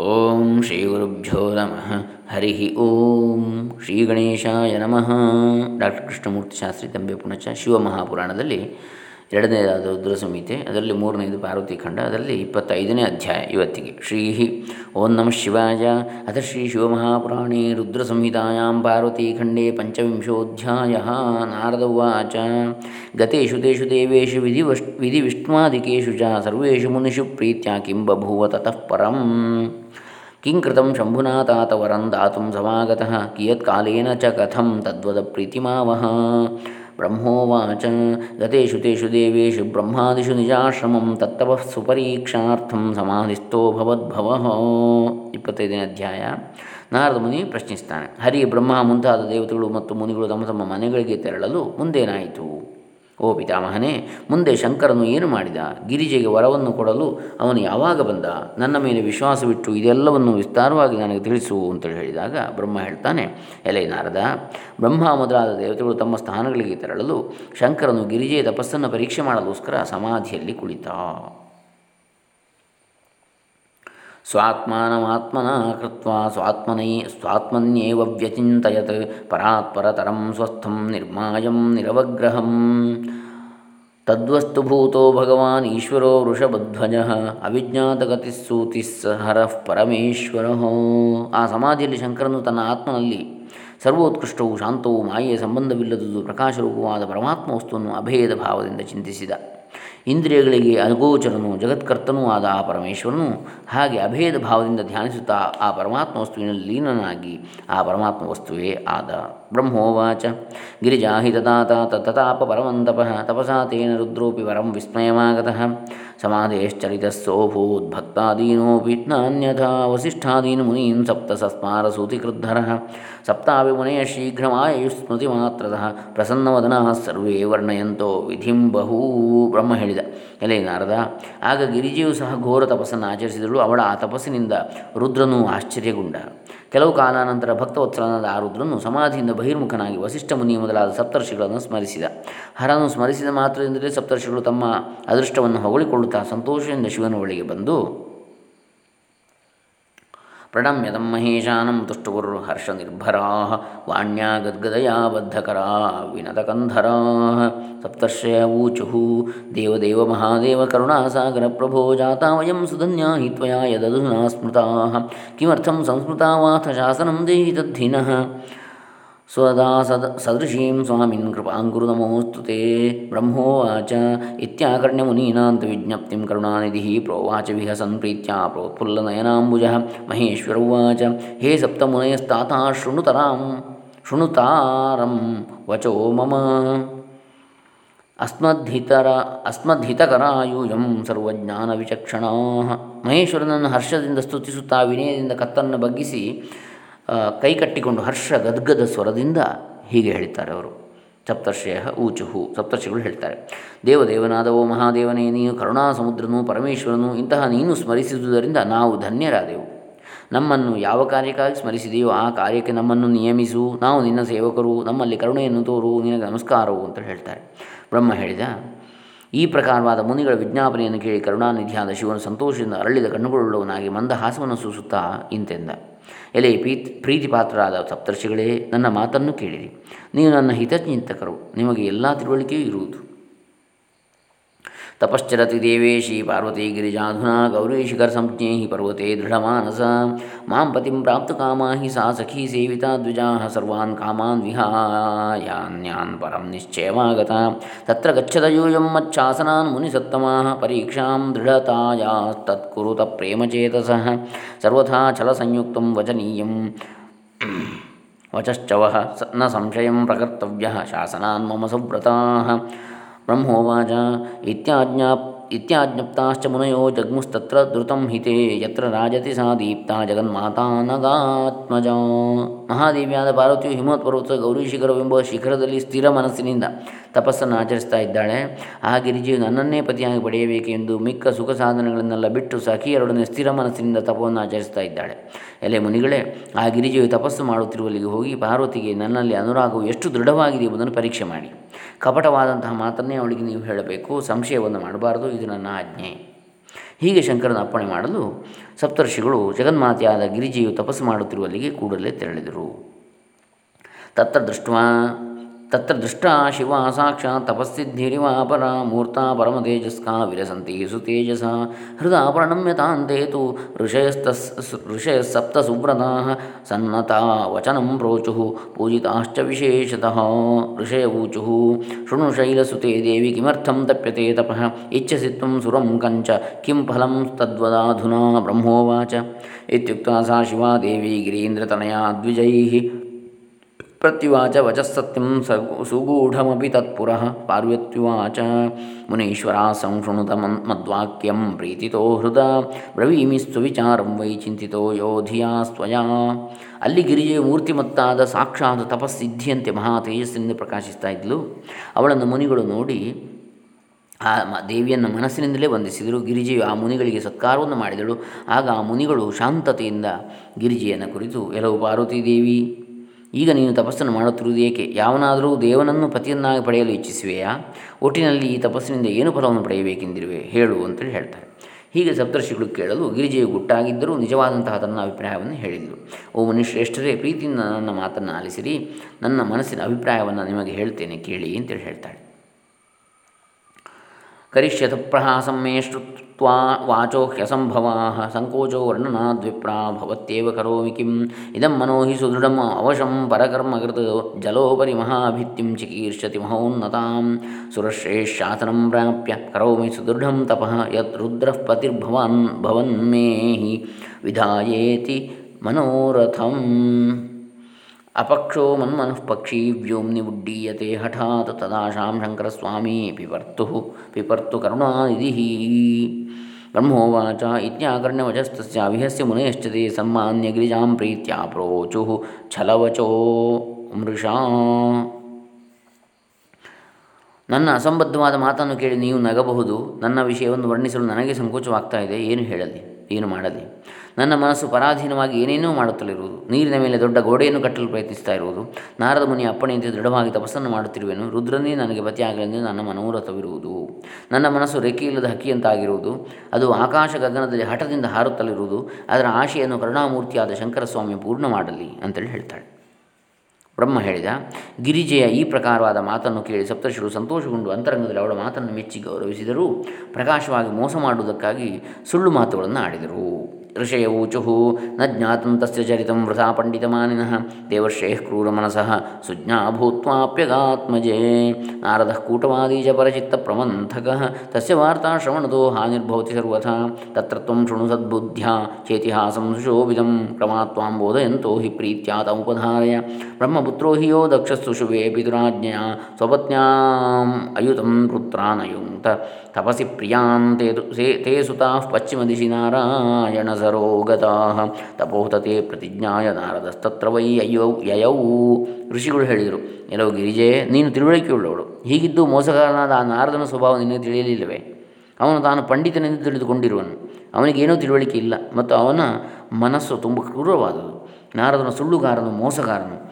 ಓಂ ಶ್ರೀ ಗುರುಭ್ಯೋ ನಮಃ. ಹರಿ ಓಂ ಶ್ರೀ ಗಣೇಶಾಯ ನಮಃ. ಡಾಕ್ಟರ್ ಕೃಷ್ಣಮೂರ್ತಿ ಶಾಸ್ತ್ರಿ ತಂಬೆ ಪುಣಚ ಶಿವಮಹಾಪುರಾಣದಲ್ಲಿ ಎರಡನೇದಾದ ರುದ್ರ ಸಂಹಿತೆ, ಅದರಲ್ಲಿ ಮೂರನೇದು ಪಾರ್ವತಿ ಖಂಡ, ಅದರಲ್ಲಿ ಇಪ್ಪತ್ತೈದನೇ ಅಧ್ಯಾಯ ಇವತ್ತಿಗೆ. ಶ್ರೀ ಓಂ ನಮಃ ಶಿವಾಯ. ಅಥ ಶ್ರೀ ಶಿವಮಹಾಪುರಾಣೇ ರುದ್ರ ಸಂಹಿತಾಯಾಂ ಪಾರ್ವತಿ ಖಂಡೇ ಪಂಚವಿಂಶೋಧ್ಯಾಯ. ನಾರದ ಉವಾಚ. ಗತೇಶು ತೇಷು ದೇವೇಶು ವಿಧಿ ವಿಧಿವಿಷ್ಣಾದಿಕೇಶು ಚ ಸರ್ವೇಷು ಮುನಿಷು ಪ್ರೀತ್ಯ ಕಿಂ ಬಭೂವ ತತಃ ಪರಂ. ಕಿಂ ಕೃತಂ ಶಂಭುನಾ ತಾತ ವರಂ ದಾತುಂ ಸಮಾಗತಃ. ಕಿಯತ್ಕಾಲೇನ ಚ ಕಥಂ ತದ್ವದ ಪ್ರೀತಿಮಾವಹ ಬ್ರಹ್ಮೋವಾಚ ಗತೇಷು ತೇಷು ದೇವೇಶು ಬ್ರಹ್ಮಾದಿಷು ನಿಜಾಶ್ರಮಂ ತತ್ತವ ಸುಪರೀಕ್ಷಾರ್ಥಂ ಸಮಾಧಿಸ್ಥೋ ಭವದ್ಭವಹೋ ಇಪ್ಪತ್ತೈದನೇ ಅಧ್ಯಾಯ, ನಾರದ ಮುನಿ ಪ್ರಶ್ನಿಸ್ತಾನೆ ಹರಿ ಬ್ರಹ್ಮ ಮುಂತಾದ ದೇವತೆಗಳು ಮತ್ತು ಮುನಿಗಳು ತಮ್ಮ ತಮ್ಮ ಮನೆಗಳಿಗೆ ತೆರಳಲು ಮುಂದೇನಾಯಿತು? ಓ ಪಿತಾಮಹನೇ ಮುಂದೆ ಶಂಕರನು ಏನು ಮಾಡಿದ? ಗಿರಿಜೆಗೆ ವರವನ್ನು ಕೊಡಲು ಅವನು ಯಾವಾಗ ಬಂದ? ನನ್ನ ಮೇಲೆ ವಿಶ್ವಾಸವಿಟ್ಟು ಇದೆಲ್ಲವನ್ನು ವಿಸ್ತಾರವಾಗಿ ನನಗೆ ತಿಳಿಸು ಅಂತೇಳಿ ಹೇಳಿದಾಗ ಬ್ರಹ್ಮ ಹೇಳ್ತಾನೆ, ಎಲೆ ನಾರದ, ಬ್ರಹ್ಮ ಮೊದಲಾದ ದೇವತೆಗಳು ತಮ್ಮ ಸ್ಥಾನಗಳಿಗೆ ತೆರಳಲು ಶಂಕರನು ಗಿರಿಜೆಯ ತಪಸ್ಸನ್ನು ಪರೀಕ್ಷೆ ಮಾಡಲೋಸ್ಕರ ಸಮಾಧಿಯಲ್ಲಿ ಕುಳಿತ. ಸ್ವಾತ್ಮಾನಮಾತ್ಮನ ಕೃತ್ವ ಸ್ವಾತ್ಮನೈ ಸ್ವಾತ್ಮನ್ಯೇವ ವ್ಯಚಿಂತಯತ್ ಪರಾತ್ಪರತರಂ ಸ್ವಸ್ಥಂ ನಿರ್ಮಾಯಂ ನಿರವಗ್ರಹಂ ತದ್ವಸ್ತುಭೂತೋ ಭಗವಾನ್ ಈಶ್ವರೋ ವೃಷಭಧ್ವಜ ಅವಿಜ್ಞಾತಗತಿಸ್ಸೂತಿಸ್ ಹರಃ ಪರಮೇಶ್ವರ ಆ ಸಮಾಧಿಯಲ್ಲಿ ಶಂಕರನು ತನ್ನ ಆತ್ಮನಲ್ಲಿ ಸರ್ವೋತ್ಕೃಷ್ಟವು ಶಾಂತವು ಮಾಯೆಯ ಸಂಬಂಧವಿಲ್ಲದುದು ಪ್ರಕಾಶರೂಪವಾದ ಪರಮಾತ್ಮ ವಸ್ತುವನ್ನು ಅಭೇದ ಭಾವದಿಂದ ಚಿಂತಿಸಿದ. ಇಂದ್ರಿಯಗಳಿಗೆ ಅನುಗೋಚರನು, ಜಗತ್ಕರ್ತನೂ ಆದ ಆ ಪರಮೇಶ್ವರನು ಹಾಗೆ ಅಭೇದ ಭಾವದಿಂದ ಧ್ಯಾನಿಸುತ್ತಾ ಆ ಪರಮಾತ್ಮ ವಸ್ತುವಿನಲ್ಲಿ ಲೀನನಾಗಿ ಆ ಪರಮಾತ್ಮ ವಸ್ತುವೇ ಆದ. ಬ್ರಹ್ಮೋವಾಚ ಗಿರಿಜಾಹಿ ತದಾತ ತತಾಪ ಪರಮಂತಪ ತಪಸಾ ತೇನ ರುದ್ರೋಪಿ ವರಂ ವಿಸ್ಮಯಮಾಗತಃ ಸಮಾಧೇಶ್ಚರಿತಸ್ಸೋಭೂದ್ಭಕ್ತಾದೀನೋಪಿ ನಾನ್ಯಥಾ ವಸಿಷ್ಠಾದೀನ್ ಮುನೀನ್ ಸಪ್ತ ಸಸ್ಮಾರ ಸೂತಿಕೃದ್ಧರ ಸಪ್ತಾಪಿ ಮುನೆಯ ಶೀಘ್ರಮಾಯುಸ್ಮೃತಿಮಾತ್ರತಃ ಪ್ರಸನ್ನವದನಃ ಸರ್ವೇ ವರ್ಣಯಂತೋ ವಿಧಿಂ ಬಹೂ ಬ್ರಹ್ಮ ಹೇಳಿದ ಎಲೆ ನಾರದ. ಆಗ ಗಿರಿಜೆಯು ಸಹ ಘೋರ ತಪಸ್ಸನ್ನು ಆಚರಿಸಿದಳು. ಅವಳ ಆ ತಪಸ್ಸಿನಿಂದ ರುದ್ರನು ಆಶ್ಚರ್ಯಗೊಂಡ. ಕೆಲವು ಕಾಲಾನಂತರ ಭಕ್ತವತ್ಸಲನಾದ ಆ ರುದ್ರನು ಸಮಾಧಿಯಿಂದ ಬಹಿರ್ಮುಖನಾಗಿ ವಸಿಷ್ಠ ಮುನಿ ಮೊದಲಾದ ಸಪ್ತರ್ಷಿಗಳನ್ನು ಸ್ಮರಿಸಿದ. ಹರನು ಸ್ಮರಿಸಿದ ಮಾತ್ರದಿಂದಲೇ ಸಪ್ತರ್ಷಿಗಳು ತಮ್ಮ ಅದೃಷ್ಟವನ್ನು ಹೊಗಳಿಕೊಳ್ಳುತ್ತಾ ಸಂತೋಷದಿಂದ ಶಿವನ ಬಳಿಗೆ ಬಂದು ಪ್ರಣಮ್ಯತಂ ಮಹೇಶಾನಂ ತುಷ್ಟುಗುರು ಹರ್ಷನಿರ್ಭರಾ ವಾಣ್ಯಾ ಗದ್ಗದಯಾ ಬದ್ಧಕರಾ ವಿನತಕಂಧರಾ ಸಪ್ತರ್ಷಯ ಊಚು ದೇವದೇವ ಮಹಾದೇವ ಕರುಣಾಸಾಗರ ಪ್ರಭೋ ಜಾತಾ ವಯಂ ಸುಧನ್ಯಾ ಹಿ ತ್ವಯಾ ಯದಧುನಾ ಸ್ಮೃತಾ ಸಂಸ್ಮೃತಾ ವಾಥ ಶಾಸನಂ ದೇಹಿ ತದ್ಧಿನಃ ಸ್ವದಾ ಸದ ಸದೃಶೀಂ ಸ್ವಾಮಿನ್ ಕೃಪಾಂಗುರು ನಮೋಸ್ತು ತೇ ಬ್ರಹ್ಮೋವಾಚ ಇತ್ಯಾಕರ್ಣ್ಯಮುನೀನಾಂತ ವಿಜ್ಞಪ್ತಿಂ ಕರುಣಾನಿಧಿ ಪ್ರೋವಾಚ ವಿಹಸನ್ ಪ್ರೀತ್ಯ ಪ್ರೋತ್ಫುಲ್ಲನಯನಾಂಬುಜ ಮಹೇಶ್ವರ ಉವಾಚ ಹೇ ಸಪ್ತಮುನಯಸ್ತಾತಾ ಶೃಣುತರಾಂ ಶೃಣುತಾರಂ ವಚೋ ಮಮ ಅಸ್ಮದ್ಹಿತರ ಅಸ್ಮದ್ಹಿತಕರಾಯೂಯಂ ಸರ್ವಜ್ಞಾನ ವಿಚಕ್ಷಣಾ ಮಹೇಶ್ವರನನ್ನು ಹರ್ಷದಿಂದ ಸ್ತುತಿಸುತ್ತಾ ವಿನಯದಿಂದ ಕತ್ತನ್ನು ಬಗ್ಗಿಸಿ ಕೈ ಕಟ್ಟಿಕೊಂಡು ಹರ್ಷ ಗದ್ಗದ ಸ್ವರದಿಂದ ಹೀಗೆ ಹೇಳ್ತಾರೆ ಅವರು. ಸಪ್ತರ್ಷಯ ಊಚುಹು ಸಪ್ತರ್ಷಿಗಳು ಹೇಳ್ತಾರೆ. ದೇವದೇವನಾದವೋ ಮಹಾದೇವನೇ, ನೀನು ಕರುಣಾ ಸಮುದ್ರನು ಪರಮೇಶ್ವರನು, ಇಂತಹ ನೀನು ಸ್ಮರಿಸಿದುದರಿಂದ ನಾವು ಧನ್ಯರಾದೆವು. ನಮ್ಮನ್ನು ಯಾವ ಕಾರ್ಯಕ್ಕಾಗಿ ಸ್ಮರಿಸಿದೆಯೋ ಆ ಕಾರ್ಯಕ್ಕೆ ನಮ್ಮನ್ನು ನಿಯಮಿಸು. ನಾವು ನಿನ್ನ ಸೇವಕರು, ನಮ್ಮಲ್ಲಿ ಕರುಣೆಯನ್ನು ತೋರು, ನಿನಗೆ ನಮಸ್ಕಾರವು ಅಂತ ಹೇಳ್ತಾರೆ. ಬ್ರಹ್ಮ ಹೇಳಿದ, ಈ ಪ್ರಕಾರವಾದ ಮುನಿಗಳ ವಿಜ್ಞಾಪನೆಯನ್ನು ಕೇಳಿ ಕರುಣಾನಿಧಿಯಾದ ಶಿವನು ಸಂತೋಷದಿಂದ ಅರಳಿದ ಕಣ್ಣುಗಳುಳ್ಳವನಾಗಿ ಮಂದಹಾಸವನ್ನು ಸೂಸುತ್ತಾ ಇಂತೆಂದ. ಎಲೆ ಪ್ರೀತಿ ಪ್ರೀತಿಪಾತ್ರರಾದ ಸಪ್ತರ್ಷಿಗಳೇ ನನ್ನ ಮಾತನ್ನು ಕೇಳಿರಿ. ನೀವು ನನ್ನ ಹಿತಚಿಂತಕರು ನಿಮಗೆ ಎಲ್ಲ ತಿಳುವಳಿಕೆಯೂ ಇರುವುದು. ತಪಶ್ಚರತಿ ದೇವೇಶಿ ಪಾರ್ವತಿ ಗಿರಿಜಾಧುನಾ ಗೌರಿ ಶಿಖರ ಸಂಜ್ಞೇ ಪರ್ವತೆ ದೃಢಮಾನಸ ಮಾಂ ಪತಿಂ ಪ್ರಾಪ್ತ ಕಾಮಾ ಹಿ ಸಾ ಸಖಿ ಸೇವಿತಾ ದ್ವಿಜಾ ಸರ್ವಾನ್ ಕಾಮಾನ್ ವಿಹಾಯಾನ್ಯಾನ್ ಪರಂ ನಿಶ್ಚಯಮಾಗತ ತತ್ರ ಗಚ್ಚದ ಯೂಯಂ ಮಚ್ಚಾಸನಾನ್ ಮುನಿಸತ್ತಮಾ ಪರೀಕ್ಷಾಂ ದೃಢತಾಯಾಸ್ತತ್ಕುರುತ ಪ್ರೇಮಚೇತಸಃ ಸರ್ವಥಾ ಛಲಸಂಯುಕ್ತಂ ವಚನೀಯಂ ವಚಶ್ಚವಃ ನ ಸಂಶಯಂ ಪ್ರಕರ್ತವ್ಯ ಶಾಸನಾನ್ ಮಮ ಸುವ್ರತಾ ಬ್ರಹ್ಮೋವಾಚ ಇತ್ಯಾಜ್ಞಾ ಇತ್ಯಾಜ್ಞಪ್ತಾಶ್ಚ ಮುನಯೋ ಜಗ್ಮುಸ್ತತ್ರ ಧೃತಂ ಹಿತೆ ಯತ್ರ ರಾಜತಿ ಸಾ ದೀಪ್ತ ಜಗನ್ಮಾತಾ ನಗಾತ್ಮಜ ಮಹಾದೇವಿಯಾದ ಪಾರ್ವತಿಯು ಹಿಮವತ್ ಪರ್ವತ ಗೌರಿ ಶಿಖರವೆಂಬ ಶಿಖರದಲ್ಲಿ ಸ್ಥಿರ ಮನಸ್ಸಿನಿಂದ ತಪಸ್ಸನ್ನು ಆಚರಿಸ್ತಾ ಇದ್ದಾಳೆ. ಆ ಗಿರಿಜಿಯು ನನ್ನನ್ನೇ ಪತಿಯಾಗಿ ಪಡೆಯಬೇಕೆಂದು ಮಿಕ್ಕ ಸುಖ ಸಾಧನೆಗಳನ್ನೆಲ್ಲ ಬಿಟ್ಟು ಸಖಿಯರೊಡನೆ ಸ್ಥಿರ ಮನಸ್ಸಿನಿಂದ ತಪವನ್ನು ಆಚರಿಸ್ತಾ ಇದ್ದಾಳೆ. ಎಲೆ ಮುನಿಗಳೇ, ಆ ಗಿರಿಜಿಯು ತಪಸ್ಸು ಮಾಡುತ್ತಿರುವಲ್ಲಿಗೆ ಹೋಗಿ ಪಾರ್ವತಿಗೆ ನನ್ನಲ್ಲಿ ಅನುರಾಗವು ಎಷ್ಟು ದೃಢವಾಗಿದೆ ಎಂಬುದನ್ನು ಪರೀಕ್ಷೆ ಮಾಡಿ. ಕಪಟವಾದಂತಹ ಮಾತನ್ನೇ ಅವಳಿಗೆ ನೀವು ಹೇಳಬೇಕು, ಸಂಶಯವನ್ನು ಮಾಡಬಾರದು, ಇದು ನನ್ನ ಆಜ್ಞೆ. ಹೀಗೆ ಶಂಕರನ ಅಪ್ಪಣೆ ಮಾಡಲು ಸಪ್ತರ್ಷಿಗಳು ಜಗನ್ಮಾತೆಯಾದ ಗಿರಿಜಿಯು ತಪಸ್ಸು ಮಾಡುತ್ತಿರುವಲ್ಲಿಗೆ ಕೂಡಲೇ ತೆರಳಿದರು. ತತ್ರ ದೃಷ್ಟ ತತ್ರ ದೃಷ್ಟ ಶಿವ ಸಾಕ್ಷಾತ್ ತಪಸ್ಸಿದ್ಧಿರಿವಾಪರ ಮೂರ್ತಾ ಪರಮತೇಜಸ್ಕಾ ವಿರಸಂತಿ ಸುತೇಜಸ ಹೃದಾ ಪ್ರಣಮ್ಯತಾಂತೆ ತು ಋಷಯಸ್ತಸ್ ಋಷಯಸ್ಸಪ್ತ ಸುವ್ರತಾ ಸನ್ನತಾ ವಚನಂ ಪ್ರೋಚು ಪೂಜಿತಾಶ್ಚ ವಿಶೇಷತಃ ಋಷಯವೂಚು ಶೃಣು ಶೈಲಸುತೆ ದೇವಿ ಕಿಮರ್ಥಂ ತಪ್ಯತೆ ತಪಃ ಇಚ್ಛಸಿ ತ್ವಂ ಸುರಂ ಕಂಚ ಕಿಂ ಫಲಂ ತದ್ವದಾಧುನಾ ಬ್ರಹ್ಮೋವಾಚ ಇತ್ಯುಕ್ತ ಸಾ ಶಿವಾ ದೇವಿ ಗಿರೀಂದ್ರತನಯಾ ದ್ವಿಜೈಃ ಪ್ರತ್ಯುವಾಚ ವಚಸ್ಸತ್ಯಂ ಸುಗೂಢಮಿ ತತ್ಪುರಃ ಪಾರ್ವತ್ಯುವಾಚ. ಮುನೀಶ್ವರ ಸಂಶೃಣುತ ಮದ್ವಾಕ್ಯಂ ಪ್ರೀತಿತೋ ಹೃದ. ಬ್ರವೀಮಿ ವಿಚಾರಂ ವೈ ಚಿಂತಿತೋ ಯೋಧಿಯಾ ಸ್ವಯಾ ಅಲ್ಲಿ ಗಿರಿಜೆಯು ಮೂರ್ತಿಮತ್ತಾದ ಸಾಕ್ಷಾತ್ ತಪಸ್ಸಿದ್ಧಿಯಂತೆ ಮಹಾ ತೇಜಸ್ಸಿನಿಂದ ಪ್ರಕಾಶಿಸ್ತಾ ಇದ್ಲು. ಅವಳನ್ನು ಮುನಿಗಳು ನೋಡಿ, ಆ ದೇವಿಯನ್ನು ಮನಸ್ಸಿನಿಂದಲೇ ವಂದಿಸಿದರು. ಗಿರಿಜೆಯು ಆ ಮುನಿಗಳಿಗೆ ಸತ್ಕಾರವನ್ನು ಮಾಡಿದಳು. ಆಗ ಆ ಮುನಿಗಳು ಶಾಂತತೆಯಿಂದ ಗಿರಿಜೆಯನ್ನು ಕುರಿತು ಎಲ್ಲವೂ ಪಾರ್ವತಿ ದೇವಿ ಈಗ ನೀನು ತಪಸ್ಸನ್ನು ಮಾಡುತ್ತಿರುವುದು ಏಕೆ? ಯಾವನಾದರೂ ದೇವನನ್ನು ಪತಿಯನ್ನಾಗಿ ಪಡೆಯಲು ಇಚ್ಛಿಸುವೆಯಾ? ಒಟ್ಟಿನಲ್ಲಿ ಈ ತಪಸ್ಸಿನಿಂದ ಏನು ಫಲವನ್ನು ಪಡೆಯಬೇಕೆಂದಿರುವೆ? ಹೇಳು ಅಂತೇಳಿ ಹೇಳ್ತಾರೆ ಹೀಗೆ ಸಪ್ತರ್ಷಿಗಳು ಕೇಳಲು ಗಿರಿಜೆಯು ಗುಟ್ಟಾಗಿದ್ದರೂ ನಿಜವಾದಂತಹ ತನ್ನ ಅಭಿಪ್ರಾಯವನ್ನು ಹೇಳಿದರು ಓ ಮುನಿಶ್ರೇಷ್ಠರೇ ಪ್ರೀತಿಯಿಂದ ನನ್ನ ಮಾತನ್ನು ಆಲಿಸಿರಿ. ನನ್ನ ಮನಸ್ಸಿನ ಅಭಿಪ್ರಾಯವನ್ನು ನಿಮಗೆ ಹೇಳ್ತೇನೆ, ಕೇಳಿ ಅಂತೇಳಿ ಹೇಳ್ತಾಳೆ. करिष्यथ प्रहासं मे श्रुत्वा वाचो ह्यसम्भवाः। सङ्कोचो वर्णनाद्विप्रा भवत्येव करोमि किम्? इदं मनो हि सुदृढम् अवशं परकर्मकृत्। जलोपरि महाभित्तिं चिकीर्षति महोन्नतां सुरश्रेशासनं प्राप्य करोमि सुदृढं तपः। यत् रुद्रः पतिर्भवान् भवन्मे हि विधायेति मनोरथम्। ಅಪಕ್ಷೋ ಮನ್ಮನಃ ಪಕ್ಷಿ ವ್ಯೋಮ್ನಿ ಉಡ್ಡೀಯತೆ ಹಠಾತ್ ತದಾಶಾಂ ಶಂಕರಸ್ವಾಮಿ ಪಿಪರ್ತು ಪಿಪರ್ತು ಕರುಣಾನಿಧಿ ಬ್ರಹ್ಮೋವಾಚ ಇತ್ಯಾಕರ್ಣ್ಯವಚಸ್ತಸ್ಯ ವಿಹಸ್ಯ ಮುನಯಶ್ಚತೆ ಸನ್ಮಾನ್ಯ ಗಿರಿಜಾಂ ಪ್ರೀತ್ಯ ಪ್ರೋಚು ಛಲವಚೋ ಮೃಷಾ ನನ್ನ ಅಸಂಬದ್ಧವಾದ ಮಾತನ್ನು ಕೇಳಿ ನೀವು ನಗಬಹುದು, ನನ್ನ ವಿಷಯವನ್ನು ವರ್ಣಿಸಲು ನನಗೆ ಸಂಕೋಚವಾಗ್ತಾ ಇದೆ, ಏನು ಹೇಳಲಿ, ಏನು ಮಾಡಲಿ? ನನ್ನ ಮನಸ್ಸು ಪರಾಧೀನವಾಗಿ ಏನೇನೋ ಮಾಡುತ್ತಲಿರುವುದು. ನೀರಿನ ಮೇಲೆ ದೊಡ್ಡ ಗೋಡೆಯನ್ನು ಕಟ್ಟಲು ಪ್ರಯತ್ನಿಸ್ತಾ ಇರುವುದು. ನಾರದ ಮುನಿ ಅಪ್ಪಣೆಯಂತೆ ದೃಢವಾಗಿ ತಪಸ್ಸನ್ನು ಮಾಡುತ್ತಿರುವೆನು. ರುದ್ರನೇ ನನಗೆ ಪತಿಯಾಗಲೆಂದು ನನ್ನ ಮನೋರಥವಿರುವುದು. ನನ್ನ ಮನಸ್ಸು ರೆಕ್ಕೆಯಿಲ್ಲದ ಹಕ್ಕಿಯಂತಾಗಿರುವುದು. ಅದು ಆಕಾಶ ಗಗನದಲ್ಲಿ ಹಠದಿಂದ ಹಾರುತ್ತಲಿರುವುದು. ಅದರ ಆಶೆಯನ್ನು ಕರುಣಾಮೂರ್ತಿಯಾದ ಶಂಕರಸ್ವಾಮಿ ಪೂರ್ಣ ಮಾಡಲಿ ಅಂತೇಳಿ ಹೇಳ್ತಾಳೆ. ಬ್ರಹ್ಮ ಹೇಳಿದ, ಗಿರಿಜೆಯ ಈ ಪ್ರಕಾರವಾದ ಮಾತನ್ನು ಕೇಳಿ ಸಪ್ತರ್ಷಿಗಳು ಸಂತೋಷಗೊಂಡು ಅಂತರಂಗದಲ್ಲಿ ಅವಳ ಮಾತನ್ನು ಮೆಚ್ಚಿ ಗೌರವಿಸಿದರು. ಪ್ರಕಾಶವಾಗಿ ಮೋಸ ಮಾಡುವುದಕ್ಕಾಗಿ ಸುಳ್ಳು ಮಾತುಗಳನ್ನು ಆಡಿದರು. ऋषय ऊचु न ज्ञात तस्त चरितं पंडित पण्डितमानिनः। देवर्षेः क्रूरमनसः सुज्ञा भूत्वाप्यगात्मजे नारदः कूटवादी च परचित्तप्रमन्थकः तस्य वार्ता श्रवणतो हानिर्भवति सर्वथा। तत्र त्वं शृणु सद्बुद्ध्या। चेतिहासं सुशोभितं। क्रमात्वां बोधयन्तो हि प्रीत तमुपधारय ब्रह्मपुत्रो हि यो दक्षस्सुशुभे पितुराज्ञया। स्वपत्न्याम् अयुतं पुत्रानयुङ्क्त तपसि प्रियान् ते पश्चिम दिशि पश्चिमदिशि नारायणस। ನಾರಾಯಣ ಸರೋಗತಾ ತಪೋತತೆ ಪ್ರತಿಜ್ಞಾಯ ನಾರದಸ್ತತ್ರ ವೈ ಅಯ್ಯೋ, ಯಯೌ. ಋಷಿಗಳು ಹೇಳಿದರು ಎಲ್ಲೋ ಗಿರಿಜೆ, ನೀನು ತಿಳುವಳಿಕೆಯುಳ್ಳವಳು. ಹೀಗಿದ್ದು ಮೋಸಗಾರನಾದ ಆ ನಾರದನ ಸ್ವಭಾವ ನಿನಗೆ ತಿಳಿಯಲಿಲ್ಲವೇ? ಅವನು ತಾನು ಪಂಡಿತನೆಂದು ತಿಳಿದುಕೊಂಡಿರುವನು. ಅವನಿಗೇನೂ ತಿಳುವಳಿಕೆ ಇಲ್ಲ ಮತ್ತು ಅವನ ಮನಸ್ಸು ತುಂಬ ಕ್ರೂರವಾದುದು. ನಾರದನ ಸುಳ್ಳುಗಾರನು, ಮೋಸಗಾರನು.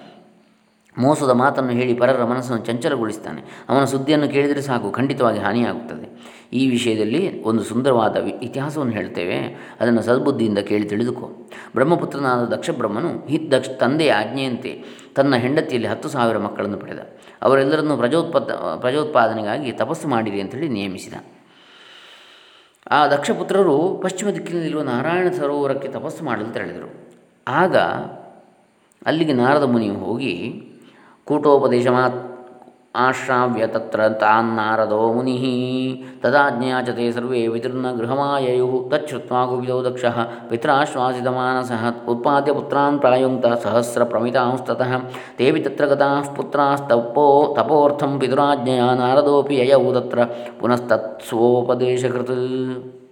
ಮೋಸದ ಮಾತನ್ನು ಹೇಳಿ ಪರರ ಮನಸ್ಸನ್ನು ಚಂಚಲಗೊಳಿಸ್ತಾನೆ ಅವನ ಸುದ್ದಿಯನ್ನು ಕೇಳಿದರೆ ಸಾಕು, ಖಂಡಿತವಾಗಿ ಹಾನಿಯಾಗುತ್ತದೆ. ಈ ವಿಷಯದಲ್ಲಿ ಒಂದು ಸುಂದರವಾದ ಇತಿಹಾಸವನ್ನು ಹೇಳ್ತೇವೆ. ಅದನ್ನು ಸದ್ಬುದ್ಧಿಯಿಂದ ಕೇಳಿ ತಿಳಿದುಕೋ. ಬ್ರಹ್ಮಪುತ್ರನಾದ ದಕ್ಷ ಬ್ರಹ್ಮನು ಹಿ ದಕ್ಷ ತಂದೆಯ ಆಜ್ಞೆಯಂತೆ ತನ್ನ ಹೆಂಡತಿಯಲ್ಲಿ ಹತ್ತು ಸಾವಿರ ಮಕ್ಕಳನ್ನು ಪಡೆದ. ಅವರೆಲ್ಲರನ್ನು ಪ್ರಜೋತ್ಪತ್ತ ಪ್ರಜೋತ್ಪಾದನೆಗಾಗಿ ತಪಸ್ಸು ಮಾಡಿರಿ ಅಂತೇಳಿ ನೇಮಿಸಿದ ಆ ದಕ್ಷಪುತ್ರರು ಪಶ್ಚಿಮ ದಿಕ್ಕಿನಲ್ಲಿರುವ ನಾರಾಯಣ ಸರೋವರಕ್ಕೆ ತಪಸ್ಸು ಮಾಡಲು ತೆರಳಿದರು. ಆಗ ಅಲ್ಲಿಗೆ ನಾರದ ಮುನಿಯು ಹೋಗಿ ಕೂಟೋಪದೇಶಮಾತ್ ಆಶ್ರಾವ್ಯ आश्राव्य तत्र तान्नारदो मुनिः। तदाज्ञया च ते सर्वे पितृर्न गृहमाययुः तच्छ्रुत्वा कुपितो दक्षः। पित्राश्वासितमानसः। उत्पाद्य पुत्रान् प्रायुङ्क्तः सहस्रप्रमितांस्ततः। तेऽपि तत्र गताः पुत्रास्तपो तपोर्थं पितुराज्ञया नारदोऽपि ययौ तत्र। पुनस्तत्स्वोपदेशकृत्।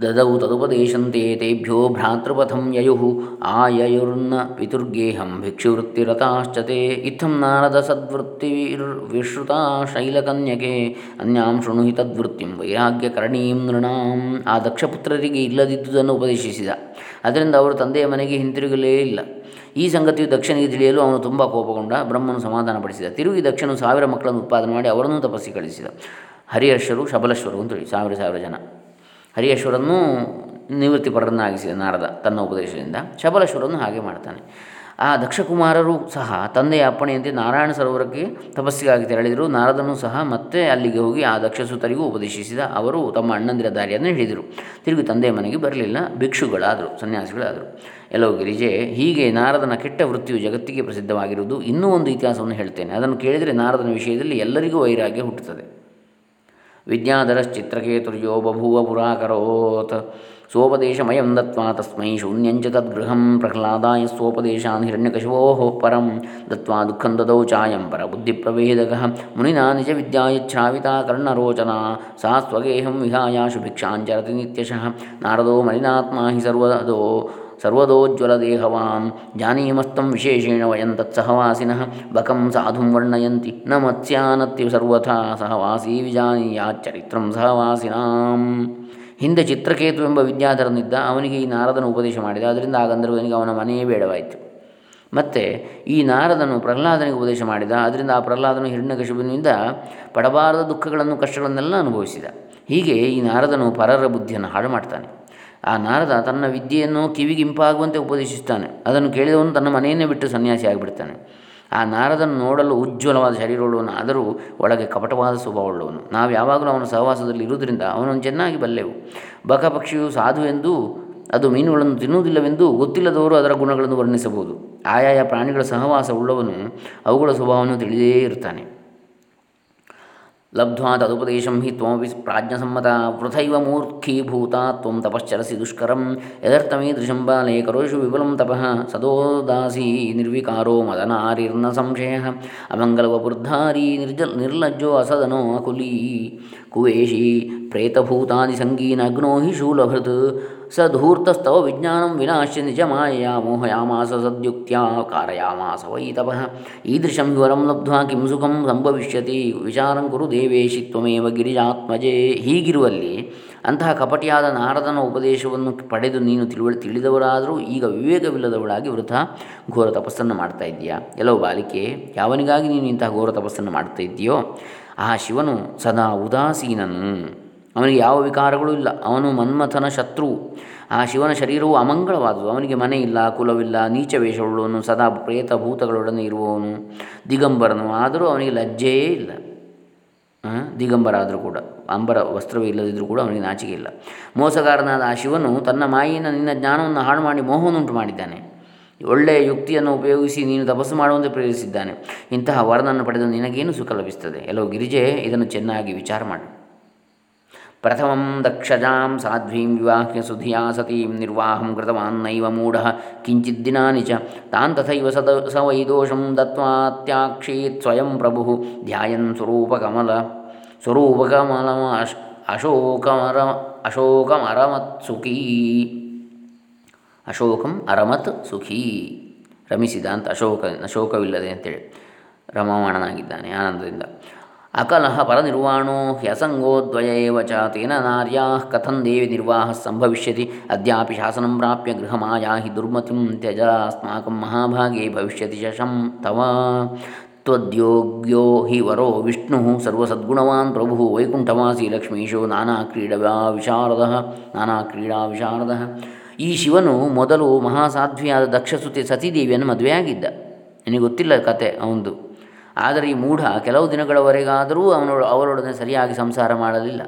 ದದೌ ತದುಪದೇಶಂತೆ ತೇಭ್ಯೋ ಭ್ರಾತೃಪಥಂ ಯಯು ಆಯಯುರ್ನ ಪಿತುರ್ಗೇಹಂ ತೇ ಇತ್ತಂ ನಾರದ ಸದ್ವೃತ್ತಿರ್ವಿಶ್ರುತಾ ಶೈಲಕನ್ಯಕೆ ಅನ್ಯಾಂ ಶೃಣು ಹಿ ತದ್ವೃತ್ತಿಂ ವೈರಾಗ್ಯಕರಣೀಂ ನೃಣಾಂ ಆ ದಕ್ಷಪುತ್ರರಿಗೆ ಇಲ್ಲದಿದ್ದುದನ್ನು ಉಪದೇಶಿಸಿದ ಅದರಿಂದ ಅವರು ತಂದೆಯ ಮನೆಗೆ ಹಿಂತಿರುಗಲೇ ಇಲ್ಲ. ಈ ಸಂಗತಿಯು ದಕ್ಷನಿಗೆ ತಿಳಿಯಲು ಅವನು ತುಂಬ ಕೋಪಗೊಂಡ ಬ್ರಹ್ಮನು ಸಮಾಧಾನಪಡಿಸಿದ ತಿರುಗಿ ದಕ್ಷನು ಸಾವಿರ ಮಕ್ಕಳನ್ನು ಉತ್ಪಾದನೆ ಮಾಡಿ ಅವರನ್ನು ತಪಸ್ಸಿ ಕಳಿಸಿದ. ಹರಿಹರ್ಷರು ಶಬಲೇಶ್ವರು ಅಂತೇಳಿ ಸಾವಿರ ಸಾವಿರ ಜನ. ಹರಿಹೇಶ್ವರನ್ನು ನಿವೃತ್ತಿಪರನ್ನಾಗಿಸಿದ ನಾರದ ತನ್ನ ಉಪದೇಶದಿಂದ ಶಬಲೇಶ್ವರನ್ನು ಹಾಗೆ ಮಾಡ್ತಾನೆ. ಆ ದಕ್ಷಕುಮಾರರು ಸಹ ತಂದೆಯ ಅಪ್ಪಣೆಯಂತೆ ನಾರಾಯಣ ಸರೋವರಕ್ಕೆ ತಪಸ್ಸಿಗಾಗಿ ತೆರಳಿದರು. ನಾರದನು ಸಹ ಮತ್ತೆ ಅಲ್ಲಿಗೆ ಹೋಗಿ ಆ ದಕ್ಷಸೂತರಿಗೂ ಉಪದೇಶಿಸಿದ ಅವರು ತಮ್ಮ ಅಣ್ಣಂದಿರ ದಾರಿಯನ್ನು ಹಿಡಿದರು. ತಿರುಗಿ ತಂದೆಯ ಮನೆಗೆ ಬರಲಿಲ್ಲ. ಭಿಕ್ಷುಗಳಾದರು, ಸನ್ಯಾಸಿಗಳಾದರು. ಎಲ್ಲವೂ ಗಿರಿಜೆ, ಹೀಗೆ ನಾರದನ ಕೆಟ್ಟ ವೃತ್ತಿಯು ಜಗತ್ತಿಗೆ ಪ್ರಸಿದ್ಧವಾಗಿರುವುದು ಇನ್ನೂ ಒಂದು ಇತಿಹಾಸವನ್ನು ಹೇಳ್ತೇನೆ. ಅದನ್ನು ಕೇಳಿದರೆ ನಾರದನ ವಿಷಯದಲ್ಲಿ ಎಲ್ಲರಿಗೂ ವೈರಾಗ್ಯ ಹುಟ್ಟುತ್ತದೆ. विद्याधरश्चित्रकेतुर्यो बभूव पुराकरोत्। सोपदेशमयं दत्त्वा तस्मै शून्यञ्च तद्गृहं प्रह्लादाय सोपदेशान् हिरण्यकशिपोः परं दत्त्वा दुःखं ददौ चायं परबुद्धिप्रवेदकः। मुनिना निजविद्यायच्छ्राविता कर्णरोचना, सा स्वगेहं विहायाशु भिक्षाञ्चरति नित्यशः। नारदो मलिनात्मा हि सर्वदो ಸರ್ವದೋಜ್ವಲದೇಹವಾನ್ ಜಾನೀಮಸ್तं ವಿಶೇಷೇಣ ವಯಂ ತತ್ಸಹವಾಸಿನಃ ಬಕಂ ಸಾಧುಂ ವರ್ಣಯಂತಿ ನ ಮತ್ಸ್ಯಾನತ್ಯು ಸರ್ವಥಾ ಸಹವಾಸಿ ವಿಜಾನೀಯಾಚ್ಚರಿತ್ರಂ ಸಹವಾಸಿನಾಂ. ಹಿಂದೆ ಚಿತ್ರಕೇತು ಎಂಬ ವಿದ್ಯಾಧರನಿದ್ದ ಅವನಿಗೆ ಈ ನಾರದನು ಉಪದೇಶ ಮಾಡಿದ. ಅದರಿಂದ ಆ ಗಂಧರ್ವನಿಗೆ ಅವನ ಮನೆಯೇ ಬೇಡವಾಯಿತು. ಮತ್ತು ಈ ನಾರದನು ಪ್ರಹ್ಲಾದನಿಗೆ ಉಪದೇಶ ಮಾಡಿದ. ಅದರಿಂದ ಆ ಪ್ರಹ್ಲಾದನು ಹಿರಣ್ಯಕಶಿಪುವಿನಿಂದ ಪಡಬಾರದ ದುಃಖಗಳನ್ನು, ಕಷ್ಟಗಳನ್ನೆಲ್ಲ ಅನುಭವಿಸಿದ. ಹೀಗೆ ಈ ನಾರದನು ಪರರ ಬುದ್ಧಿಯನ್ನು ಹಾಳು ಮಾಡ್ತಾನೆ. ಆ ನಾರದ ತನ್ನ ವಿದ್ಯೆಯನ್ನು ಕಿವಿಗೆ ಇಂಪಾಗುವಂತೆ ಉಪದೇಶಿಸ್ತಾನೆ ಅದನ್ನು ಕೇಳಿದವನು ತನ್ನ ಮನೆಯನ್ನೇ ಬಿಟ್ಟು ಸನ್ಯಾಸಿ ಆಗಿಬಿಡ್ತಾನೆ. ಆ ನಾರದನ್ನು ನೋಡಲು ಉಜ್ವಲವಾದ ಶರೀರವುಳ್ಳವನು, ಆದರೂ ಒಳಗೆ ಕಪಟವಾದ ಸ್ವಭಾವವುಳ್ಳವನು. ನಾವು ಯಾವಾಗಲೂ ಅವನ ಸಹವಾಸದಲ್ಲಿ ಇರುವುದರಿಂದ ಅವನನ್ನು ಚೆನ್ನಾಗಿ ಬಲ್ಲೆವು. ಬಕ ಪಕ್ಷಿಯು ಸಾಧು ಎಂದು, ಅದು ಮೀನುಗಳನ್ನು ತಿನ್ನುವುದಿಲ್ಲವೆಂದು ಗೊತ್ತಿಲ್ಲದವರು ಅದರ ಗುಣಗಳನ್ನು ವರ್ಣಿಸಬಹುದು. ಆಯಾಯ ಪ್ರಾಣಿಗಳ ಸಹವಾಸ ಉಳ್ಳವನು ಅವುಗಳ ಸ್ವಭಾವವನ್ನು ತಿಳಿದೇ ಇರ್ತಾನೆ लब्ध्वा तदुपदेश हि त्वमपि प्राज्ञसम्मता। वृथैव मूर्खीभूता त्वं तपश्चरसि दुष्करं। यदर्थमीदृशं बाले करोषु विपुलं तपः। सदोदासी निर्विकारो मदनारिर्न संशयः। अमङ्गलवपुर्धारी निर्जल् निर्लज्जो असदनो अकुली। कुवेशी प्रेतभूतादिसङ्गीनग्नो हि शूलभृत्। ಸ ಧೂರ್ತಸ್ತವ ವಿಜ್ಞಾನಂ ವಿನಾಶ್ಯ ನಿಜಮಾಯಯ ಮೋಹಯಾಮಾಸ ಸದ್ಯುಕ್ತ್ಯಾ ಕಾರಯಾಮಾಸ ವೈ ಈದೃಶಂ ವಿವರಂ ಲಬ್ಧ್ವಾ ಕಿಂ ಸುಖಂ ಸಂಭವಿಷ್ಯತಿ ವಿಚಾರಂ ಕುರು ದೇವೇಶಿ ತ್ವಮೇವ ಗಿರಿಜಾತ್ಮಜೇ ಹೀಗಿರುವಲ್ಲಿ ಅಂತಹ ಕಪಟಿಯಾದ ನಾರದನ ಉಪದೇಶವನ್ನು ಪಡೆದು ನೀನು ತಿಳುವಳಿ ತಿಳಿದವರಾದರೂ ಈಗ ವಿವೇಕವಿಲ್ಲದವಳಾಗಿ ವೃಥ ಘೋರ ತಪಸ್ಸನ್ನು ಮಾಡ್ತಾ ಇದ್ದೀಯಾ? ಎಲ್ಲೋ ಬಾಲಿಕೆ, ಯಾವನಿಗಾಗಿ ನೀನು ಇಂತಹ ಘೋರ ತಪಸ್ಸನ್ನು ಮಾಡ್ತಾ ಇದ್ದೀಯೋ? ಆ ಶಿವನು ಸದಾ ಉದಾಸೀನನು. ಅವನಿಗೆ ಯಾವ ವಿಕಾರಗಳೂ ಇಲ್ಲ. ಅವನು ಮನ್ಮಥನ ಶತ್ರು. ಆ ಶಿವನ ಶರೀರವು ಅಮಂಗಳವಾದುದು. ಅವನಿಗೆ ಮನೆ ಇಲ್ಲ, ಕುಲವಿಲ್ಲ, ನೀಚ ವೇಷವುಳ್ಳವನು, ಸದಾ ಪ್ರೇತ ಭೂತಗಳೊಡನೆ ಇರುವವನು, ದಿಗಂಬರನು. ಆದರೂ ಅವನಿಗೆ ಲಜ್ಜೆಯೇ ಇಲ್ಲ. ದಿಗಂಬರ ಆದರೂ ಕೂಡ, ಅಂಬರ ವಸ್ತ್ರವೇ ಇಲ್ಲದಿದ್ದರೂ ಕೂಡ ಅವನಿಗೆ ನಾಚಿಕೆ ಇಲ್ಲ. ಮೋಸಗಾರನಾದ ಆ ಶಿವನು ತನ್ನ ಮಾಯಿನ ನಿನ್ನ ಜ್ಞಾನವನ್ನು ಹಾಳು ಮಾಡಿ ಮೋಹವನ್ನುಂಟು ಮಾಡಿದ್ದಾನೆ. ಒಳ್ಳೆಯ ಯುಕ್ತಿಯನ್ನು ಉಪಯೋಗಿಸಿ ನೀನು ತಪಸ್ಸು ಮಾಡುವಂತೆ ಪ್ರೇರಿಸಿದ್ದಾನೆ ಇಂತಹ ವರನನ್ನು ಪಡೆದು ನಿನಗೇನು ಸುಖ ಲಭಿಸ್ತದೆ ಎಲ್ಲೋ ಗಿರಿಜೆ, ಇದನ್ನು ಚೆನ್ನಾಗಿ ವಿಚಾರ ಮಾಡು. ಪ್ರಥಮಂ ದಕ್ಷಜಾಂ ಸಾಧ್ವೀಂ ವಿವಾಹ್ಯ ಸುಧಿಯಾ ಸತೀಂ ನಿರ್ವಾಹಂ ಕೃತವಾನ್ ನೈವ ಮೂಢ ಕಿಂಚಿದ್ದಿನಾನಿ ಚ ತಾನ್ ತಥೈವ ಸದ ಸ ವೈ ದತ್ವಾತ್ಯಾಕ್ಷೀತ್ ಸ್ವಯಂ ಪ್ರಭು ಧ್ಯಾಯನ್ ಸ್ವರೂಪಕಮಲ ಸ್ವರೂಪಕಮಲ ಅಶ್ ಅಶೋಕಮರ ಅಶೋಕಮರಮತ್ ಸುಖೀ ಅಶೋಕಂ ಅರಮತ್ ಸುಖೀ ರಮಿಸಿದ ಅಂತ ಅಶೋಕ ಅಶೋಕವಿಲ್ಲದೆ ಅಂತೇಳಿ. ರಮಮಾಣನಾಗಿದ್ದಾನೆ, ಆನಂದದಿಂದ. ಅಕಲಹ ಪರನಿರ್ವಾಣೋ ಹ್ಯಸಂಗೋದ್ವಯೇವ ಚ ತೇನ ನಾರ್ಯಾ ಕಥಂ ದೇವಿ ನಿರ್ವಾಹ ಸಂಭವಿಷ್ಯತಿ. ಅದ್ಯಾಪಿ ಶಾಸನಂ ಪ್ರಾಪ್ಯ ಗೃಹಮಾಯಾ ಹಿ ದುರ್ಮತಿಂ ತ್ಯಜ ಅಸ್ಮಾಕಂ ಮಹಾಭಾಗೇ ಭವಿಷ್ಯತಿ ಶಶಂ ತವ. ತ್ವದ್ಯೋಗ್ಯೋ ಹಿ ವರೋ ವಿಷ್ಣು ಸರ್ವಸದ್ಗುಣವಾನ್ ಪ್ರಭು ವೈಕುಂಠವಾಸಿ ಲಕ್ಷ್ಮೀಶೋ ನಾನಾ ಕ್ರೀಡಾ ವಿಶಾರದ, ನಾನಾ ಕ್ರೀಡಾ ವಿಶಾರದ. ಈ ಶಿವನು ಮೊದಲು ಮಹಾಸಾಧ್ವಿಯಾದ ದಕ್ಷಸುತಿ ಸತೀದೇವಿಯನ್ನು ಮದುವೆಯಾಗಿದ್ದ. ನಿನಗೆ ಗೊತ್ತಿಲ್ಲ ಕತೆ ಅವನದು ಆದರೆ ಈ ಮೂಢ ಕೆಲವು ದಿನಗಳವರೆಗಾದರೂ ಅವನ, ಅವರೊಡನೆ ಸರಿಯಾಗಿ ಸಂಸಾರ ಮಾಡಲಿಲ್ಲ.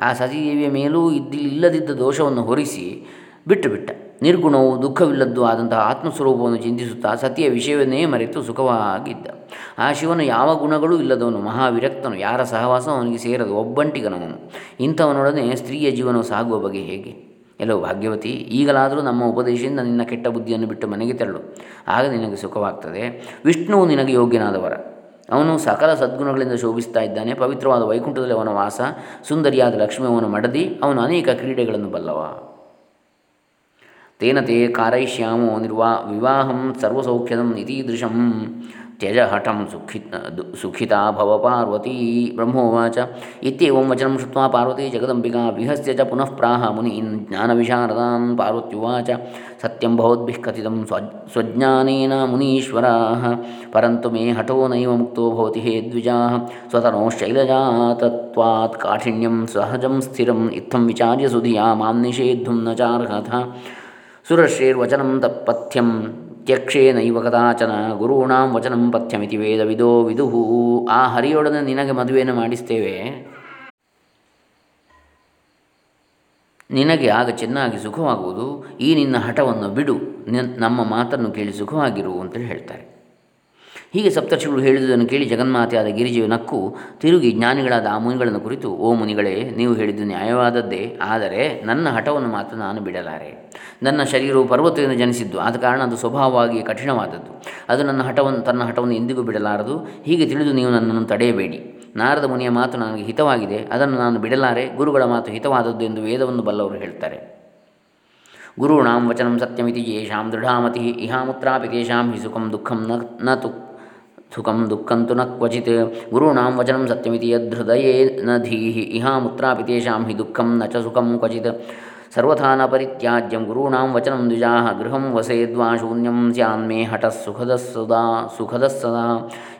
ಆ ಸತೀದೇವಿಯ ಮೇಲೂ ಇದ್ದಿಲ್ಲ ಇಲ್ಲದಿದ್ದ ದೋಷವನ್ನು ಹೊರಿಸಿ ಬಿಟ್ಟು ಬಿಟ್ಟ ನಿರ್ಗುಣವು ದುಃಖವಿಲ್ಲದ್ದು ಆದಂತಹ ಆತ್ಮಸ್ವರೂಪವನ್ನು ಚಿಂತಿಸುತ್ತಾ ಸತಿಯ ವಿಷಯವನ್ನೇ ಮರೆತು ಸುಖವಾಗಿದ್ದ. ಆ ಶಿವನು ಯಾವ ಗುಣಗಳೂ ಇಲ್ಲದವನು, ಮಹಾವಿರಕ್ತನು, ಯಾರ ಸಹವಾಸ ಅವನಿಗೆ ಸೇರದು, ಒಬ್ಬಂಟಿಗನವನು. ಇಂಥವನೊಡನೆ ಸ್ತ್ರೀಯ ಜೀವನವು ಸಾಗುವ ಬಗೆ ಹೇಗೆ? ಎಲ್ಲೋ ಭಾಗ್ಯವತಿ, ಈಗಲಾದರೂ ನಮ್ಮ ಉಪದೇಶದಿಂದ ನಿನ್ನ ಕೆಟ್ಟ ಬುದ್ಧಿಯನ್ನು ಬಿಟ್ಟು ಮನೆಗೆ ತೆರಳು. ಆಗ ನಿನಗೆ ಸುಖವಾಗ್ತದೆ. ವಿಷ್ಣುವು ನಿನಗೆ ಯೋಗ್ಯನಾದವರ. ಅವನು ಸಕಲ ಸದ್ಗುಣಗಳಿಂದ ಶೋಭಿಸ್ತಾ ಇದ್ದಾನೆ. ಪವಿತ್ರವಾದ ವೈಕುಂಠದಲ್ಲಿ ಅವನ ವಾಸ, ಸುಂದರಿಯಾದ ಲಕ್ಷ್ಮಿ ಮಡದಿ ಅವನು ಅನೇಕ ಕ್ರೀಡೆಗಳನ್ನು ಬಲ್ಲವ. ತೇನತೆ ಕಾರಯಿಷ್ಯಾಮೋ ನಿರ್ವಾ ವಿವಾಹಂ ಸರ್ವಸೌಖ್ಯದಂ ಇತೀದೃಶಂ ತ್ಯಜ ಹಠಂ ಸುಖಿ ಸುಖಿತಾ ಭವ ಪಾರ್ವತಿ ಬ್ರಹ್ಮೋವಾಚ ಇತ್ಯೇವಂ ವಚನಂ ಶುತ್ವಾ ಪಾರ್ವತಿ ಜಗದಂಬಿಕಾ ವಿಹಸ್ಯ ಚ ಪುನಃ ಪ್ರಾಹ ಮುನೀನ್ ಜ್ಞಾನವಿಶಾರದಾನ್ ಪಾರ್ವತ್ಯುವಾಚ ಸತ್ಯಂ ಭವದ್ಭಿಃ ಕಥಿತಂ ಸ್ವ ಸ್ವಜ್ಞಾನೇನ ಮುನೀಶ್ವರಾः ಪರಂತು ಮೇ ಹಠೋ ನೈವ ಮುಕ್ತೋ ಭವತಿ ಹೇ ದ್ವಿಜಾः ಸ್ವತನೋಶ್ಚೈಲಜಾತತ್ವಾತ್ ಕಾಠಿಣ್ಯಂ ಸಹಜಂ ಸ್ಥಿರಂ ಇತ್ತಂ ವಿಚಾರ್ಯ ಸುಧಿಯಾ ಮಾಂ ನಿಷೇಧುಂ ನ ಚಾರ್ಹಥ ಸುರಶ್ರೇರ್ವಚನಂ ತತ್ಪಥ್ಯಂ ತ್ಯಕ್ಷೇನೈವ ಕದಾಚನ ಗುರುಣಾಂ ವಚನಂ ಪಥ್ಯಮಿತಿ ವೇದವಿದೋ ವಿದುಹು ಆ ಹರಿಯೊಡನೆ ನಿನಗೆ ಮದುವೆಯನ್ನು ಮಾಡಿಸ್ತೇವೆ. ನಿನಗೆ ಆಗ ಚೆನ್ನಾಗಿ ಸುಖವಾಗುವುದು. ಈ ನಿನ್ನ ಹಠವನ್ನು ಬಿಡು. ನಮ್ಮ ಮಾತನ್ನು ಕೇಳಿ ಸುಖವಾಗಿರು ಅಂತೇಳಿ ಹೇಳ್ತಾರೆ. ಹೀಗೆ ಸಪ್ತರ್ಷಿಗಳು ಹೇಳಿದುದನ್ನು ಕೇಳಿ ಜಗನ್ಮಾತೆಯಾದ ಗಿರಿಜೆಯು ನಕ್ಕು, ತಿರುಗಿ ಜ್ಞಾನಿಗಳಾದ ಆ ಮುನಿಗಳನ್ನು ಕುರಿತು, ಓ ಮುನಿಗಳೇ, ನೀವು ಹೇಳಿದ್ದು ನ್ಯಾಯವಾದದ್ದೇ, ಆದರೆ ನನ್ನ ಹಠವನ್ನು ಮಾತ್ರ ನಾನು ಬಿಡಲಾರೆ. ನನ್ನ ಶರೀರವು ಪರ್ವತದಿಂದ ಜನಿಸಿದ್ದು, ಆದ ಕಾರಣ ಅದು ಸ್ವಭಾವವಾಗಿ ಕಠಿಣವಾದದ್ದು. ಅದು ನನ್ನ ಹಠವನ್ನು, ತನ್ನ ಹಠವನ್ನು ಎಂದಿಗೂ ಬಿಡಲಾರದು. ಹೀಗೆ ತಿಳಿದು ನೀವು ನನ್ನನ್ನು ತಡೆಯಬೇಡಿ. ನಾರದ ಮುನಿಯ ಮಾತು ನನಗೆ ಹಿತವಾಗಿದೆ, ಅದನ್ನು ನಾನು ಬಿಡಲಾರೆ. ಗುರುಗಳ ಮಾತು ಹಿತವಾದದ್ದು ಎಂದು ವೇದವನ್ನು ಬಲ್ಲವರು ಹೇಳ್ತಾರೆ. ಗುರುಣಾಂ ವಚನಂ ಸತ್ಯಮಿತಿ, ಯೇಷಾಂ ದೃಢಾಮತಿ, ಇಹಾಮುತ್ರಾಪಿ, ತೇಷಾಂ ಹಿ ಸುಖಂ ದುಃಖಂ ನ ತು ಸುಖಂ ದುಃಖಂತು ನ ಕ್ವಚಿತ್ ಗುರುಣಾಂ ವಚನಂ ಸತ್ಯಮಿತಿ ಯದೃದಯೇ ನ ಧೀಹಿ ಇಹಾಮುತ್ರಾಪಿ ತೇಷಾಂ ಹಿ ದುಃಖಂ ನ ಚ ಸುಖಂ ಕ್ವಚಿತ್ ಸರ್ವಥಾ ನ ಪರಿತ್ಯಾಜ್ಯಂ ಗುರುಣಾಂ ವಚನಂ ದ್ವಿಜಾ, ಗೃಹಂ ವಸೇದ್ವಾ ಶೂನ್ಯಂ ಸ್ಯಾನ್ಮೇ ಹಠ ಸುಖದ ಸದಾ ಸುಖದ ಸದಾ.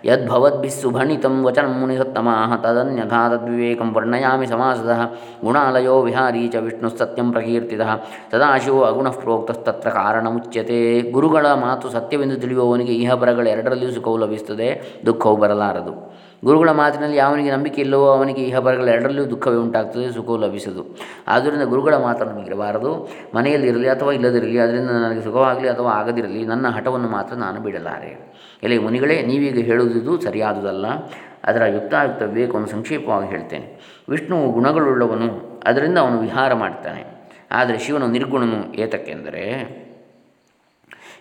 ಯದ್ಭವದ್ಭಿಃ ಸುಭಣಿತಂ ವಚನಂ ತದನ್ಯಥಾ ತದ್ವಿವೇಕಂ ವರ್ಣಯಾಮಿ ಸಮಾಸದಃ. ಗುಣಾಲಯೋ ವಿಹಾರೀ ಚ ವಿಷ್ಣುಸ್ಸತ್ಯಂ ಪ್ರಕೀರ್ತಿತಃ. ಸದಾಶಿವೋ ಅಗುಣಃ ಪ್ರೋಕ್ತಸ್ತತ್ರ ಕಾರಣಮುಚ್ಯತೆ. ಗುರುಗಳ ಮಾತು ಸತ್ಯವೆಂದು ತಿಳಿಯುವವನಿಗೆ ಇಹಪರಗಳೆರಡರಲ್ಲಿಯೂ ಸುಖವು ಲಭಿಸುತ್ತದೆ, ದುಃಖವು ಬರಲಾರದು. ಗುರುಗಳ ಮಾತಿನಲ್ಲಿ ಯಾವನಿಗೆ ನಂಬಿಕೆ ಇಲ್ಲವೋ ಅವನಿಗೆ ಎರಡರಲ್ಲಿಯೂ ದುಃಖವೇ ಉಂಟಾಗ್ತದೆ, ಸುಖವು ಲಭಿಸದು. ಆದ್ದರಿಂದ ಗುರುಗಳ ಮಾತ್ರ ನಮಗಿರಬಾರದು. ಮನೆಯಲ್ಲಿರಲಿ ಅಥವಾ ಇಲ್ಲದಿರಲಿ, ಅದರಿಂದ ನನಗೆ ಸುಖವಾಗಲಿ ಅಥವಾ ಆಗದಿರಲಿ, ನನ್ನ ಹಠವನ್ನು ಮಾತ್ರ ನಾನು ಬಿಡಲಾರೆ. ಎಲೆ ಮುನಿಗಳೇ, ನೀವೀಗ ಹೇಳುವುದು ಸರಿಯಾದುದಲ್ಲ. ಅದರ ಯುಕ್ತಾಯುಕ್ತ ವಿವೇಕವನ್ನು ಸಂಕ್ಷೇಪವಾಗಿ ಹೇಳ್ತೇನೆ. ವಿಷ್ಣುವು ಗುಣಗಳುಳ್ಳವನು, ಅದರಿಂದ ಅವನು ವಿಹಾರ ಮಾಡ್ತಾನೆ. ಆದರೆ ಶಿವನು ನಿರ್ಗುಣನು ಏತಕ್ಕೆಂದರೆ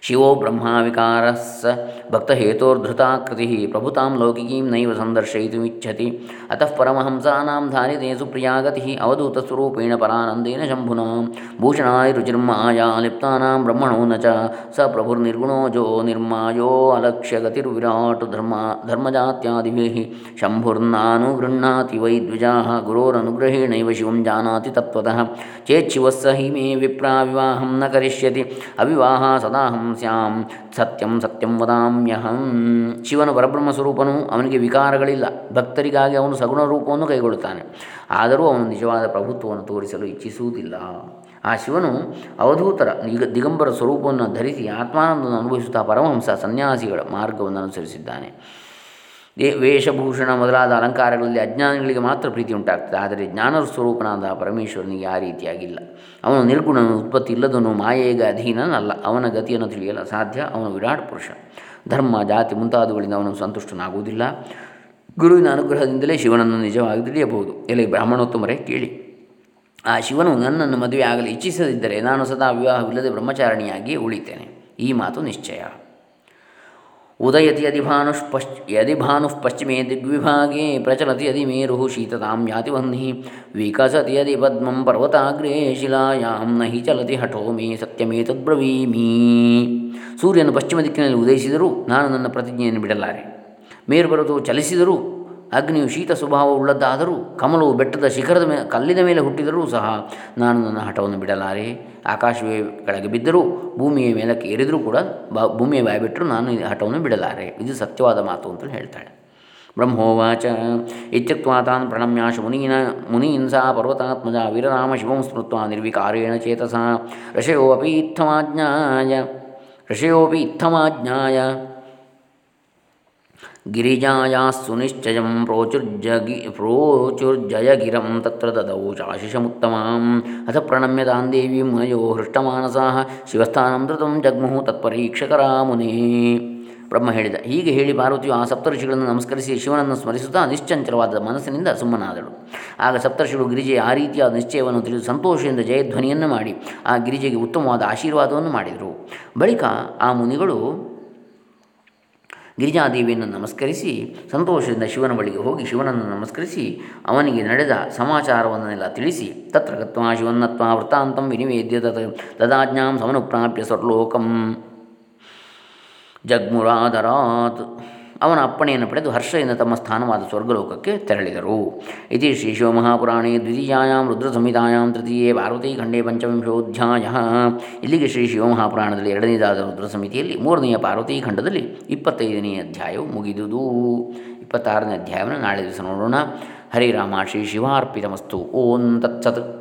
शिवो ब्रह्माविकारः स भक्तहेतोर्धृताकृतिः, प्रभुतां लौकिकीं नैव सन्दर्शयितुमिच्छति। अतः परमहंसानां धारितेषु प्रियागतिः अवधूतस्वरूपेण परानन्देन शम्भुना। भूषणाय रुचिर्माया लिप्तानां ब्रह्मणो न च। स प्रभुर्निर्गुणोजो निर्मायो अलक्ष्यगतिर्विराट् धर्मा, धर्मजात्यादिभिः। शम्भुर्नानुगृह्णाति वै द्विजाः गुरोरनुग्रहेणैव शिवं जानाति तत्त्वतः। चेच्छिवः स हि मे विप्रा विवाहं न करिष्यति। अविवाहा सदाहं ಸ್ಯಾಂ ಸತ್ಯಂ ಸತ್ಯಂ ವದಾಮ್ಯಹಂ. ಶಿವನು ಪರಬ್ರಹ್ಮ ಸ್ವರೂಪನು, ಅವನಿಗೆ ವಿಕಾರಗಳಿಲ್ಲ. ಭಕ್ತರಿಗಾಗಿ ಅವನು ಸಗುಣ ರೂಪವನ್ನು ಕೈಗೊಳ್ಳುತ್ತಾನೆ. ಆದರೂ ಅವನು ನಿಜವಾದ ಪ್ರಭುತ್ವವನ್ನು ತೋರಿಸಲು ಇಚ್ಛಿಸುವುದಿಲ್ಲ. ಆ ಶಿವನು ಅವಧೂತರ ದಿಗ ದಿಗಂಬರ ಸ್ವರೂಪವನ್ನು ಧರಿಸಿ ಆತ್ಮಾನಂದವನ್ನು ಅನುಭವಿಸುತ್ತಾ ಪರಮಹಂಸ ಸನ್ಯಾಸಿಗಳ ಮಾರ್ಗವನ್ನು ಅನುಸರಿಸಿದ್ದಾನೆ. ವೇಷಭೂಷಣ ಮೊದಲಾದ ಅಲಂಕಾರಗಳಲ್ಲಿ ಅಜ್ಞಾನಿಗಳಿಗೆ ಮಾತ್ರ ಪ್ರೀತಿ ಉಂಟಾಗ್ತದೆ. ಆದರೆ ಜ್ಞಾನ ಸ್ವರೂಪನಾದ ಪರಮೇಶ್ವರನಿಗೆ ಆ ರೀತಿಯಾಗಿಲ್ಲ ಅವನು ನಿರ್ಗುಣನು, ಉತ್ಪತ್ತಿ ಇಲ್ಲದನು ಮಾಯೆಗೆ ಅಧೀನನಲ್ಲ. ಅವನ ಗತಿಯನ್ನು ತಿಳಿಯಲು ಸಾಧ್ಯ ಅವನು ವಿರಾಟ್ ಪುರುಷ. ಧರ್ಮ, ಜಾತಿ ಮುಂತಾದವುಗಳಿಂದ ಅವನು ಸಂತುಷ್ಟನಾಗುವುದಿಲ್ಲ. ಗುರುವಿನ ಅನುಗ್ರಹದಿಂದಲೇ ಶಿವನನ್ನು ನಿಜವಾಗಿ ತಿಳಿಯಬಹುದು. ಎಲೆ ಬ್ರಾಹ್ಮಣೋತ್ತಮರೇ, ಕೇಳಿ. ಆ ಶಿವನು ನನ್ನನ್ನು ಮದುವೆ ಆಗಲು ಇಚ್ಛಿಸದಿದ್ದರೆ ನಾನು ಸದಾ ವಿವಾಹವಿಲ್ಲದೆ ಬ್ರಹ್ಮಚಾರಣಿಯಾಗಿಯೇ ಉಳಿತೇನೆ. ಈ ಮಾತು ನಿಶ್ಚಯ. ಉದಯತಿ ಯದಿ ಭಾನುಷ್ಪಶ್ಚ ಯದಿ ಭಾನುಃ ಪಶ್ಚಿಮೇ ದಿಗ್ವಿಭಾಗೆ ಪ್ರಚಲತಿ ಯದಿ ಮೇರು ಶೀತತಾಂ ಯಾತಿ ವಹ್ನಿ ವಿಕಸತಿ ಯದಿ ಪದ್ಮಂ ಪರ್ವತಾಗ್ರೇ ಶಿಲಾಯಾಂ ನಹಿ ಚಲತಿ ಹಠೋ ಮೇ ಸತ್ಯಮೇತದ್ಬ್ರವೀಮಿ ಸೂರ್ಯನು ಪಶ್ಚಿಮ ದಿಕ್ಕಿನಲ್ಲಿ ಉದಯಿಸಿದರೂ ನಾನು ನನ್ನ ಪ್ರತಿಜ್ಞೆಯನ್ನು ಬಿಡಲಾರೆ. ಮೇರು ಪರ್ವತವು ಚಲಿಸಿದರೂ ಅಗ್ನಿಯು ಶೀತ ಸ್ವಭಾವವುಳ್ಳದ್ದಾದರೂ ಕಮಲವು ಬೆಟ್ಟದ ಶಿಖರದ ಮೇಲೆ ಕಲ್ಲಿನ ಮೇಲೆ ಹುಟ್ಟಿದರೂ ಸಹ ನಾನು ನನ್ನ ಹಠವನ್ನು ಬಿಡಲಾರೆ. ಆಕಾಶವೇ ಕೆಳಗೆ ಬಿದ್ದರೂ ಭೂಮಿಯ ಮೇಲಕ್ಕೆ ಏರಿದರೂ ಕೂಡ ಬಾ, ಭೂಮಿಯ ಬಾಯಿಬಿಟ್ಟರೂ ನಾನು ಹಠವನ್ನು ಬಿಡಲಾರೆ. ಇದು ಸತ್ಯವಾದ ಮಾತು ಅಂತ ಹೇಳ್ತಾಳೆ. ಬ್ರಹ್ಮೋವಾಚ. ಇತ್ಯುಕ್ತ ತಾನ್ ಪ್ರಣಮ್ಯಾಶ ಮುನೀನ ಮುನೀನ್ ಸಾ ಪರ್ವತಾತ್ಮಜ ವೀರನಾಮ ಶಿವಂ ಸ್ಮೃತ್ವ ನಿರ್ವಿಕಾರೇಣ ಚೇತಸ. ಋಷಯೋಪಿ ಇತ್ತಮಾಜ್ಞಾಯ ಋಷಯೋಪಿ ಇತ್ತಮಾಜ್ಞಾಯ ಗಿರಿಜಾಯಾಸ್ಸು ನಿಶ್ಚಯಂ ಪ್ರೋಚುರ್ಜಗಿ ಪ್ರೋಚುರ್ಜಯಗಿರಂ ತತ್ರ ದದೌ ಚಾಶಿಷಮುತ್ತಮಾಂ ಅಥ ಪ್ರಣಮ್ಯ ತಾನ್ ದೇವಿ ಮುನಯೋ ಹೃಷ್ಟಮಾನಸಾ ಶಿವಸ್ಥಾನಂ ಧೃತಂ ಜಗ್ಮುಹು ತತ್ಪರೀಕ್ಷಕರಾ ಮುನೇ ಬ್ರಹ್ಮ ಹೇಳಿದ, ಹೀಗೆ ಹೇಳಿ ಪಾರ್ವತಿಯು ಆ ಸಪ್ತರ್ಷಿಗಳನ್ನು ನಮಸ್ಕರಿಸಿ ಶಿವನನ್ನು ಸ್ಮರಿಸುತ್ತಾ ನಿಶ್ಚಂಚಲವಾದ ಮನಸ್ಸಿನಿಂದ ಸುಮ್ಮನಾದಳು. ಆಗ ಸಪ್ತರ್ಷಿಗಳು ಗಿರಿಜೆಯ ಆ ರೀತಿಯಾದ ನಿಶ್ಚಯವನ್ನು ತಿಳಿದು ಸಂತೋಷದಿಂದ ಜಯಧ್ವನಿಯನ್ನು ಮಾಡಿ, ಆ ಗಿರಿಜೆಗೆ ಉತ್ತಮವಾದ ಆಶೀರ್ವಾದವನ್ನು ಮಾಡಿದರು. ಬಳಿಕ ಆ ಮುನಿಗಳು ಗಿರಿಜಾದೇವಿಯನ್ನು ನಮಸ್ಕರಿಸಿ, ಸಂತೋಷದಿಂದ ಶಿವನ ಬಳಿಗೆ ಹೋಗಿ ಶಿವನನ್ನು ನಮಸ್ಕರಿಸಿ, ಅವನಿಗೆ ನಡೆದ ಸಮಾಚಾರವನ್ನೆಲ್ಲ ತಿಳಿಸಿ, ತತ್ರ ಗತ್ವ ಶಿವನ್ನತ್ವ ವೃತ್ತಾಂತಂ ವಿನಿವೇದ್ಯ ತತ್, ತದಾಜ್ಞಾಂ ಸಮನುಪ್ರಾಪ್ಯ ಸ್ವರ್ಲೋಕಂ. ಜಗ್ಮುರಾದರಾತ್ ಅವನ ಅಪ್ಪಣೆಯನ್ನು ಪಡೆದು ಹರ್ಷದಿಂದ ತಮ್ಮ ಸ್ಥಾನವಾದ ಸ್ವರ್ಗಲೋಕಕ್ಕೆ ತೆರಳಿದರು. ಇತಿ ಶ್ರೀ ಶಿವಮಹಾಪುರಾಣೇ ದ್ವಿತೀಯಾಂ ರುದ್ರ ಸಂಹಿತಾಂ ತೃತೀಯೇ ಪಾರ್ವತಿ ಖಂಡೇ ಪಂಚವಿಂಶೋಧ್ಯಾಯ. ಇಲ್ಲಿಗೆ ಶ್ರೀ ಶಿವಮಹಾಪುರಾಣದಲ್ಲಿ ಎರಡನೇದಾದ ರುದ್ರ ಸಮಿತಿಯಲ್ಲಿ ಮೂರನೆಯ ಪಾರ್ವತಿ ಖಂಡದಲ್ಲಿ ಇಪ್ಪತ್ತೈದನೇ ಅಧ್ಯಾಯವು ಮುಗಿದುದು. ಇಪ್ಪತ್ತಾರನೇ ಅಧ್ಯಾಯವನ್ನು ನಾಳೆ ದಿವಸ ನೋಡೋಣ. ಹರಿರಾಮ ಶ್ರೀ ಶಿವಾರ್ಪಿತಮಸ್ತು. ಓಂ ತತ್ಸತ್.